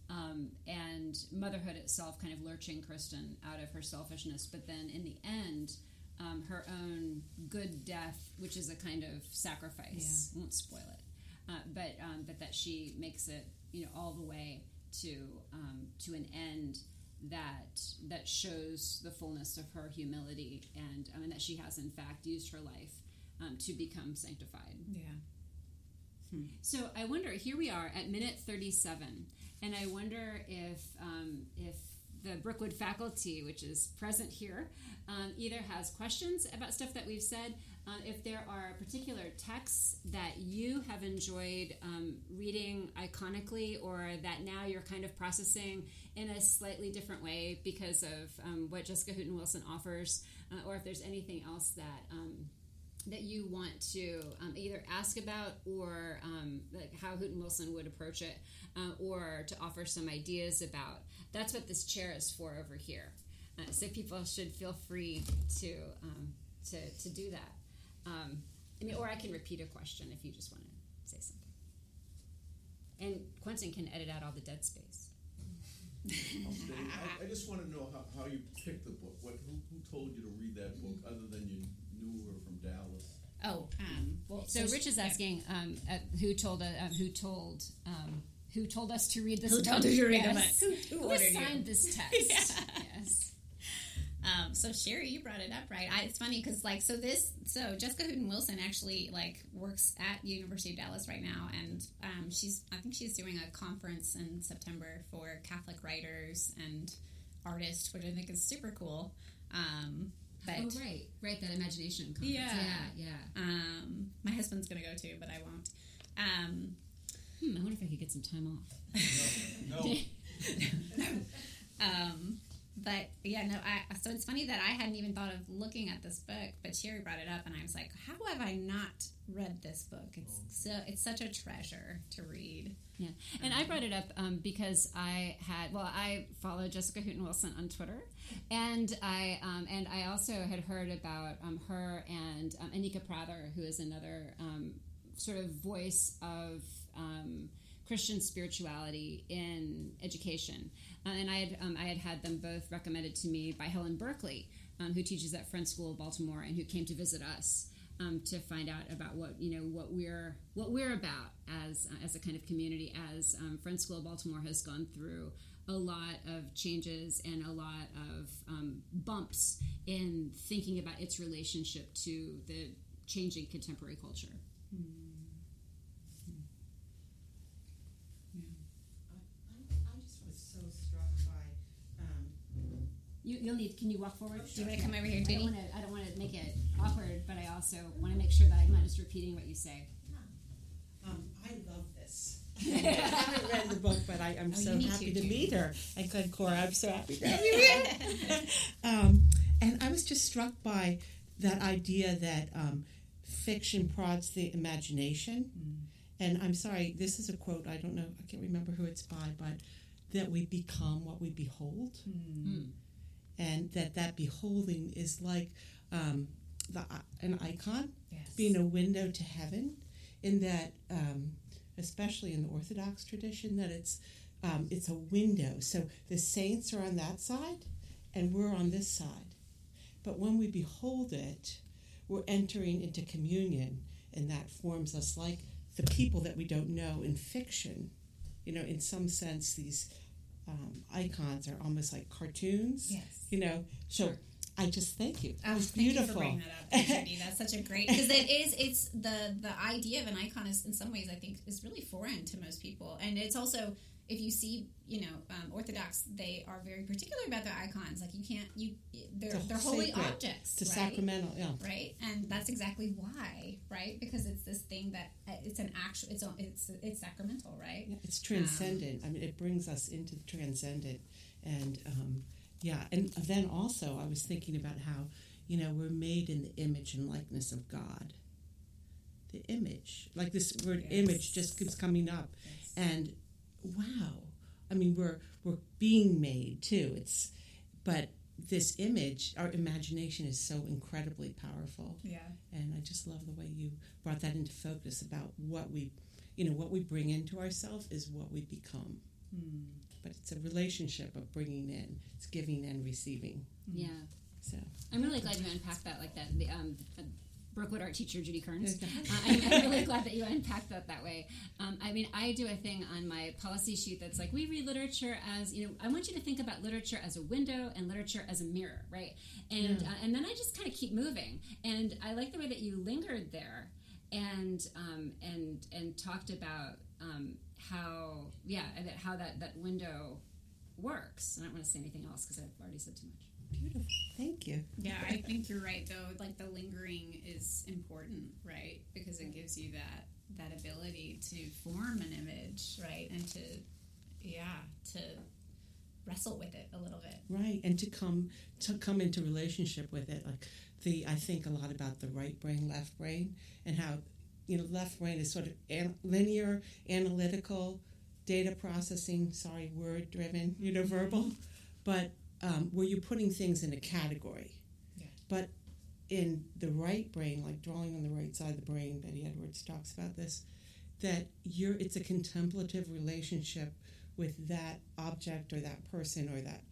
Um, and motherhood itself kind of lurching Kristin out of her selfishness, but then in the end, um, her own good death, which is a kind of sacrifice, yeah. won't spoil it, uh, but um, but that she makes it, you know, all the way to um, to an end that that shows the fullness of her humility, and I mean that she has in fact used her life um, to become sanctified. Yeah. So I wonder. Here we are at minute thirty-seven, and I wonder if um, if the Brookewood faculty, which is present here, um, either has questions about stuff that we've said. Uh, if there are particular texts that you have enjoyed um, reading iconically, or that now you're kind of processing in a slightly different way because of um, what Jessica Hooten Wilson offers, uh, or if there's anything else that um, that you want to um, either ask about or um, like how Hooten Wilson would approach it, uh, or to offer some ideas about. That's what this chair is for over here. Uh, so people should feel free to um, to, to do that. Um, I mean, or I can repeat a question if you just want to say something. And Quentin can edit out all the dead space. I, I, just want to know how, how you picked the book. What who, who told you to read that book, other than you knew her from Dallas? Oh, um, well, so, so Rich is asking um, uh, who told uh, who told um, who told us to read this. Who book? told you to read yes. the book? Who, who, who signed you? this text? yeah. Yes. Um, so Sherry, you brought it up, right? I, it's funny because like so this so Jessica Hooten Wilson actually like works at University of Dallas right now, and um, she's I think she's doing a conference in September for Catholic writers and artists, which I think is super cool. Um, but oh right, right, that imagination conference. Yeah, yeah, yeah. Um, my husband's gonna go too, but I won't. Um, hmm, I wonder if I could get some time off. No. no. no. Um, but yeah, no. I so it's funny that I hadn't even thought of looking at this book, but Sherry brought it up, and I was like, "How have I not read this book? It's so it's such a treasure to read." Yeah, and um, I brought it up um, because I had well, I follow Jessica Hooten Wilson on Twitter, and I um, and I also had heard about um, her and um, Anika Prather, who is another um, sort of voice of Christian spirituality in education. Uh, and I had um, I had had them both recommended to me by Helen Berkeley, um, who teaches at Friends School of Baltimore, and who came to visit us um, to find out about what you know what we're what we're about as uh, as a kind of community. As um, Friends School of Baltimore has gone through a lot of changes and a lot of um, bumps in thinking about its relationship to the changing contemporary culture. I, I just was so struck by um, You, you'll need. Can you walk forward? Do you want to come over here, I don't want to. I don't want to make it awkward, but I also want to make sure that I'm not just repeating what you say. Um, I love this. I haven't read the book, but I, I'm Oh, so happy to, to, meet her. And good, Cora, I'm so happy to have you here. um, and I was just struck by that idea that um, fiction prods the imagination. And I'm sorry, this is a quote. I don't know. I can't remember who it's by, but that we become what we behold, and that that beholding is like um, the an icon Yes. being a window to heaven in that um, especially in the orthodox tradition that it's um, it's a window. So the saints are on that side and we're on this side. But when we behold it we're entering into communion and that forms us like the people that we don't know in fiction. You know in some sense these um, icons are almost like cartoons Yes. you know so Sure. i just thank you Oh, it was beautiful you that up, That's such a great because it is. It's the the idea of an icon is in some ways I think is really foreign to most people, and it's also if you see you know um, Orthodox, they are very particular about their icons. Like you can't you they're they're holy objects, To right? sacramental, yeah. Right, and that's exactly why, right? Because it's this thing that uh, it's an actual, it's it's it's sacramental, right? Yeah, it's transcendent. I mean, it brings us into the transcendent, and um, yeah, and then also I was thinking about how you know we're made in the image and likeness of God. The image, like this word Yes. image, just keeps coming up, and wow, I mean we're we're being made too. It's but this image, our imagination is so incredibly powerful. Yeah. And I just love the way you brought that into focus about what we, you know, what we bring into ourselves is what we become. But it's a relationship of bringing in, it's giving and receiving. Yeah, So I'm really glad you unpacked that like that. The um, Brookewood art teacher Judy Kearns. Uh, I'm, I'm really glad that you unpacked that that way. Um, I mean, I do a thing on my policy sheet that's like, we read literature as, you know, I want you to think about literature as a window and literature as a mirror, right? And uh, and then I just kind of keep moving. And I like the way that you lingered there and um, and and talked about um, how yeah that how that that window works. I don't want to say anything else because I've already said too much. Beautiful. Thank you. Yeah, I think you're right though. Like the lingering is important, right? Because it gives you that that ability to form an image, right? And to yeah, to wrestle with it a little bit. Right. And to come to come into relationship with it. Like the I think a lot about the right brain, left brain, and how you know, left brain is sort of an, linear, analytical, data processing, sorry, word driven, you know, verbal, mm-hmm. but um, where you're putting things in a category. Yeah. But in the right brain, like drawing on the right side of the brain, Betty Edwards talks about this, that you're it's a contemplative relationship with that object or that person or that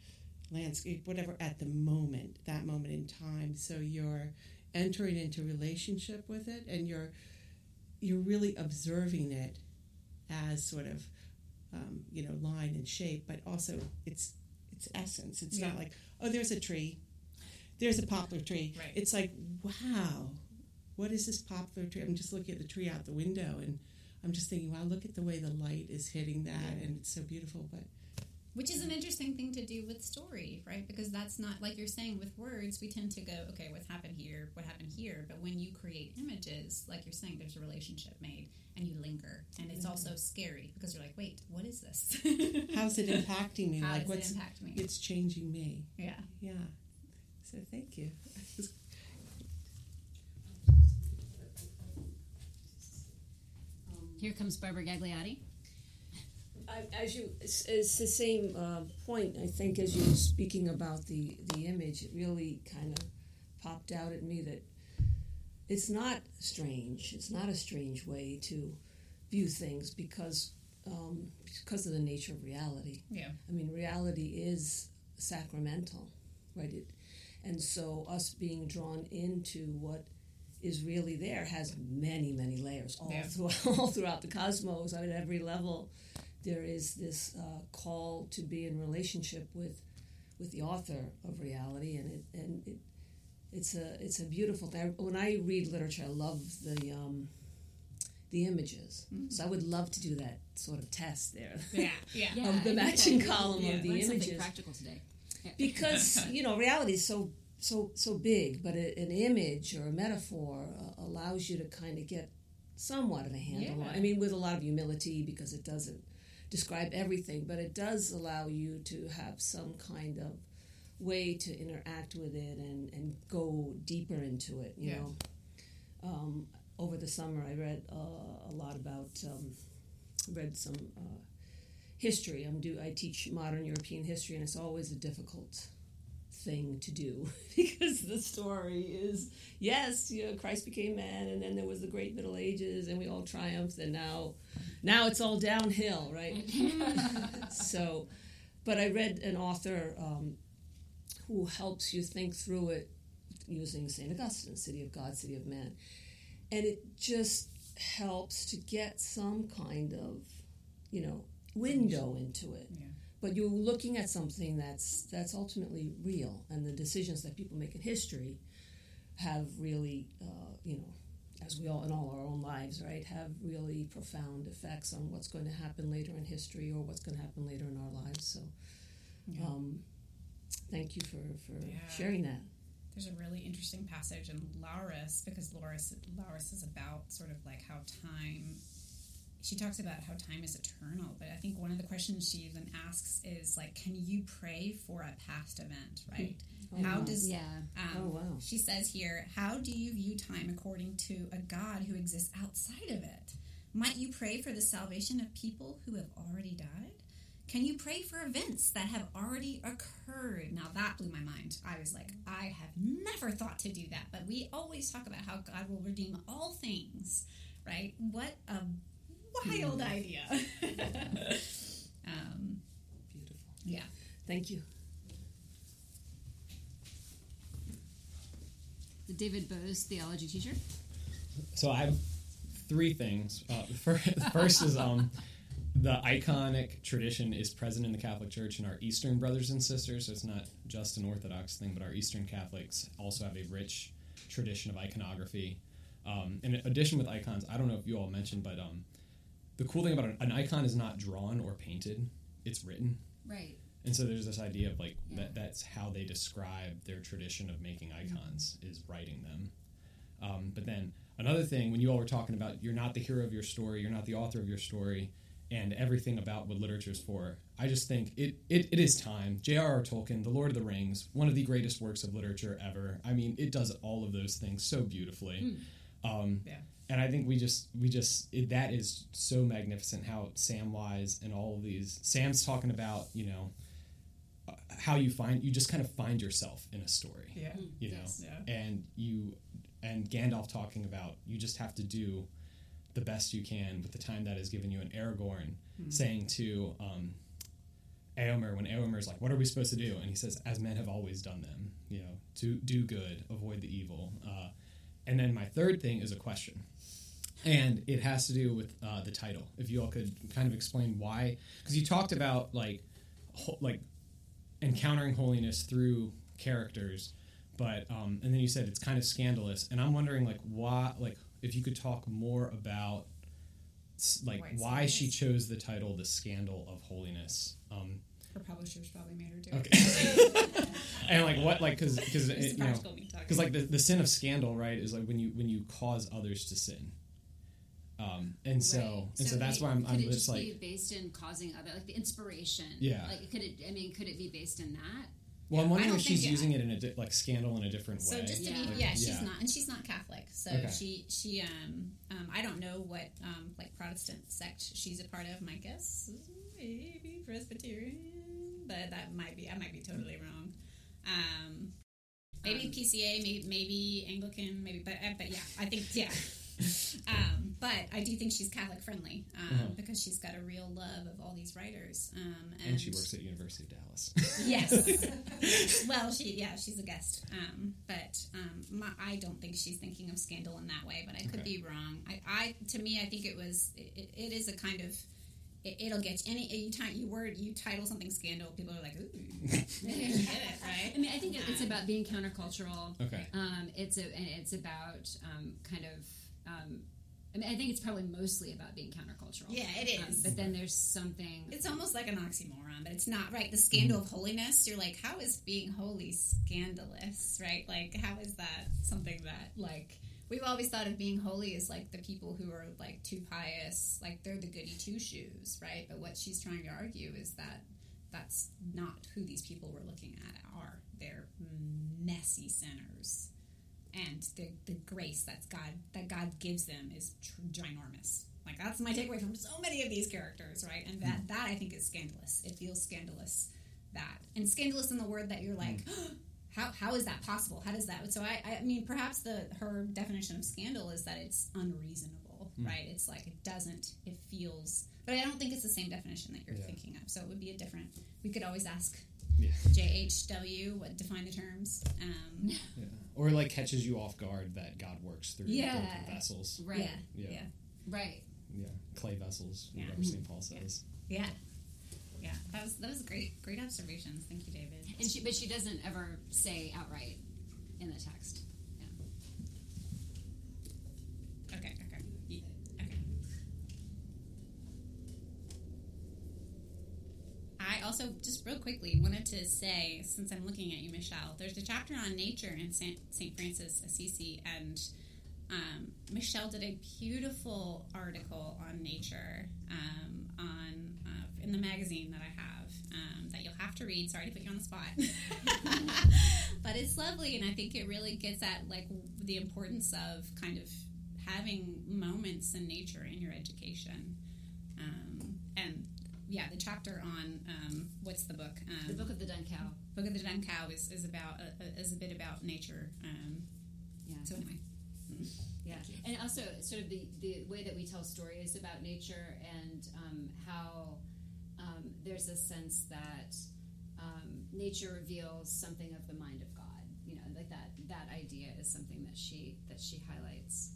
landscape, whatever, at the moment, that moment in time. So you're entering into relationship with it and you're you're really observing it as sort of um, you know line and shape, but also its its essence. It's not like oh, there's a tree, there's a poplar tree. Right. It's like wow, what is this poplar tree? I'm just looking at the tree out the window and I'm just thinking, wow, look at the way the light is hitting that, and it's so beautiful. But Which is an interesting thing to do with story, right? Because that's not like you're saying with words, we tend to go, okay, what happened here, what happened here. But when you create images, like you're saying, there's a relationship made and you linger. And it's also mm-hmm. scary because you're like, wait, what is this? how's it impacting me? How like does what's it impact me? it's changing me. yeah. Yeah. So thank you. Um, here comes Barbara Gagliotti. I- As you, it's, it's the same uh, point. I think as you were speaking about the the image, it really kind of popped out at me that it's not strange. It's not a strange way to view things because um, because of the nature of reality. Yeah. I mean, reality is sacramental, right? It, and so us being drawn into what is really there has many, many layers all, Yeah. throughout, all throughout the cosmos at every level there is this uh, call to be in relationship with with the author of reality, and it and it it's a it's a beautiful thing. When I read literature, I love the um, the images. So I would love to do that sort of test there. Yeah, yeah. Yeah, Of the I matching column yeah, of the learn images. practical today. Yeah. because you know reality is so so so big but a, an image or a metaphor uh, allows you to kind of get somewhat of a handle on Yeah. i mean with a lot of humility because it doesn't describe everything but it does allow you to have some kind of way to interact with it and and go deeper into it you Yeah. know um, over the summer i read uh, a lot about um, read some uh, history. I'm do I teach modern European history, and it's always a difficult thing to do because the story is yes, you know, Christ became man, and then there was the Great Middle Ages, and we all triumphed, and now, now it's all downhill, right? so, but I read an author um, who helps you think through it using Saint Augustine, City of God, City of Man, and it just helps to get some kind of, you know, window into it. Yeah. But you're looking at something that's that's ultimately real, and the decisions that people make in history have really, uh, you know, as we all in all our own lives, right, have really profound effects on what's going to happen later in history or what's going to happen later in our lives. So, Yeah. um, thank you for for Yeah. sharing that. There's a really interesting passage in Laurus because Laurus Laurus is about sort of like how time. She talks about how time is eternal, but I think one of the questions she even asks is like, "Can you pray for a past event?" Right? Oh, how wow. does Yeah. um, Oh, wow. She says here, How do you view time according to a God who exists outside of it? Might you pray for the salvation of people who have already died? Can you pray for events that have already occurred? Now that blew my mind. I was like, I have never thought to do that, but we always talk about how God will redeem all things, right? What a wild idea. um, Beautiful. yeah. Thank you. The David Booz theology teacher. So I have three things. Uh, fir- first is um, the iconic tradition is present in the Catholic Church and our Eastern brothers and sisters. So it's not just an Orthodox thing, but our Eastern Catholics also have a rich tradition of iconography. Um, in addition with icons, I don't know if you all mentioned, but um, the cool thing about an, an icon is not drawn or painted; it's written. Right. And so there's this idea of like Yeah. that that's how they describe their tradition of making icons is writing them. Um, but then another thing, when you all were talking about you're not the hero of your story, you're not the author of your story, and everything about what literature is for, I just think it, it, it is time. J.R.R. Tolkien, The Lord of the Rings, one of the greatest works of literature ever. I mean, it does all of those things so beautifully. Um, Yeah. And I think we just we just it, that is so magnificent how Samwise and all of these Sam's talking about you know uh, how you find you just kind of find yourself in a story Yeah. you know? Yes. Yeah. and you and Gandalf talking about you just have to do the best you can with the time that is given you. And Aragorn saying to um, Eomer when Eomer's like what are we supposed to do? And he says as men have always done them you know to do good avoid the evil. Uh, and then my third thing is a question and it has to do with uh, the title. If you all could kind of explain why because you talked about like ho- like encountering holiness through characters but um, and then you said it's kind of scandalous. And i'm wondering like why like if you could talk more about like Why she chose the title the scandal of holiness. Um, Her publishers probably made her do okay. It. and like what like because because you know practical me talking. because like the, the sin of scandal right is like when you when you cause others to sin um and so Right. and so, that's like, why i'm, could I'm it just just like be based in causing other like the inspiration? Yeah. Like could it? I mean, could it be based in that? well i'm wondering if she's think- using it in a di- like scandal in a different So way just to Yeah. be, yeah, she's Yeah. not, and she's not Catholic. So Okay. she, she, um, um, I don't know what, um, like Protestant sect she's a part of. My guess maybe Presbyterian, but that might be, I might be totally wrong. Um, maybe Um, PCA, maybe, maybe Anglican, maybe, but, uh, but yeah, I think, yeah. um, but I do think she's Catholic friendly um, Uh-huh. because she's got a real love of all these writers. Um, and, and she works at university of dallas Yes. well, she yeah, she's a guest. Um, but um, my, I don't think she's thinking of scandal in that way. But I could Okay. be wrong. I, I to me, I think it was it, it is a kind of it, it'll get any you, ti- you word you title something scandal, people are like, ooh, you get it, right? I mean, I think it- it's about being countercultural. Okay. Um, it's a, and it's about um, kind of. Um, I mean, I think it's probably mostly about being countercultural. Yeah, it is. Um, but then there's something. It's almost like an oxymoron, but it's not right. The scandal of holiness, you're like, how is being holy scandalous, right? Like, how is that something that, like, we've always thought of being holy as like the people who are like too pious, like they're the goody two shoes, right? But what she's trying to argue is that that's not who these people we're looking at are. They're messy sinners. And the, the grace that's God that God gives them is tr- ginormous. Like that's my takeaway from so many of these characters, right? And that mm-hmm. that I think is scandalous. It feels scandalous that and scandalous in the word that you're like, mm. how how is that possible? How does that? So I I mean perhaps the her definition of scandal is that it's unreasonable, mm. right? It's like it doesn't. It feels, but I don't think it's the same definition that you're Yeah. thinking of. So it would be a different. We could always ask Yeah. JHW what define the terms. Um, Yeah. Or like catches you off guard that God works through Yeah. broken vessels. right. Yeah, Yeah. yeah, Right. Yeah. Clay vessels, Yeah. whatever St. Paul says. yeah, yeah. That was that was great, great observations. Thank you, David. And she, but she doesn't ever say outright in the text. Yeah. Okay, okay, Ye- okay. I also real quickly wanted to say, since I'm looking at you, Michelle, there's a chapter on nature in Saint Francis Assisi, and um, Michelle did a beautiful article on nature um, on uh, in the magazine that I have um, that you'll have to read. Sorry to put you on the spot, but it's lovely, and I think it really gets at like the importance of kind of having moments in nature in your education. Um, and yeah, the chapter on um, what's the book? Um, The Book of the Dun Cow. Book of the Dun Cow is, is about uh, is a bit about nature. Um, Yeah. so anyway, Yeah, and also sort of the, the way that we tell stories about nature and um, how um, there's a sense that um, nature reveals something of the mind of God. You know, like that that idea is something that she that she highlights.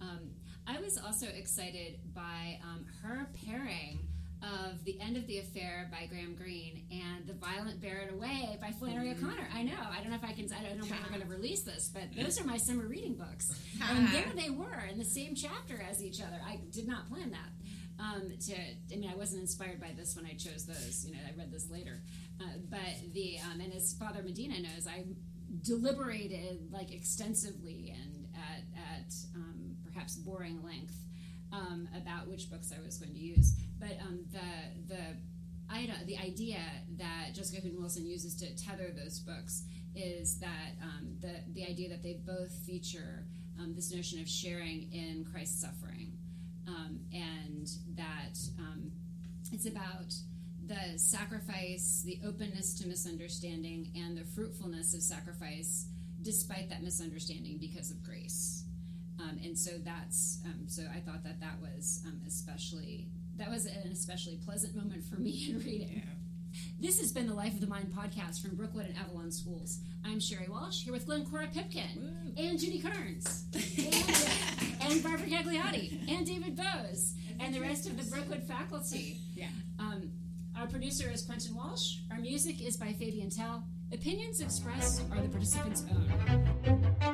Um, I was also excited by um, her pairing of The End of the Affair by Graham Greene and The Violent Bear It Away by Flannery O'Connor. I know. I don't know if I can, I don't know when we're going to release this, but those are my summer reading books. and there they were in the same chapter as each other. I did not plan that. Um, to, I mean, I wasn't inspired by this when I chose those. You know, I read this later. Uh, but the, um, and as Father Medina knows, I deliberated like extensively and at, at um, perhaps boring length um, about which books I was going to use. But um, the the the idea that Jessica Hooten Wilson uses to tether those books is that um, the the idea that they both feature um, this notion of sharing in Christ's suffering, um, and that um, it's about the sacrifice, the openness to misunderstanding, and the fruitfulness of sacrifice despite that misunderstanding because of grace. Um, and so that's um, so I thought that that was um, especially that was an especially pleasant moment for me in reading. This has been the Life of the Mind podcast from Brookewood and Avalon Schools. I'm Sherry Walsh here with Glencora Pipkin and Judy Kearns and, and Barbara Gagliotti and David Booz and the rest of the Brookewood faculty. Yeah. Um, our producer is Quentin Walsh. Our music is by Fabian Tell. Opinions expressed are the participants' own.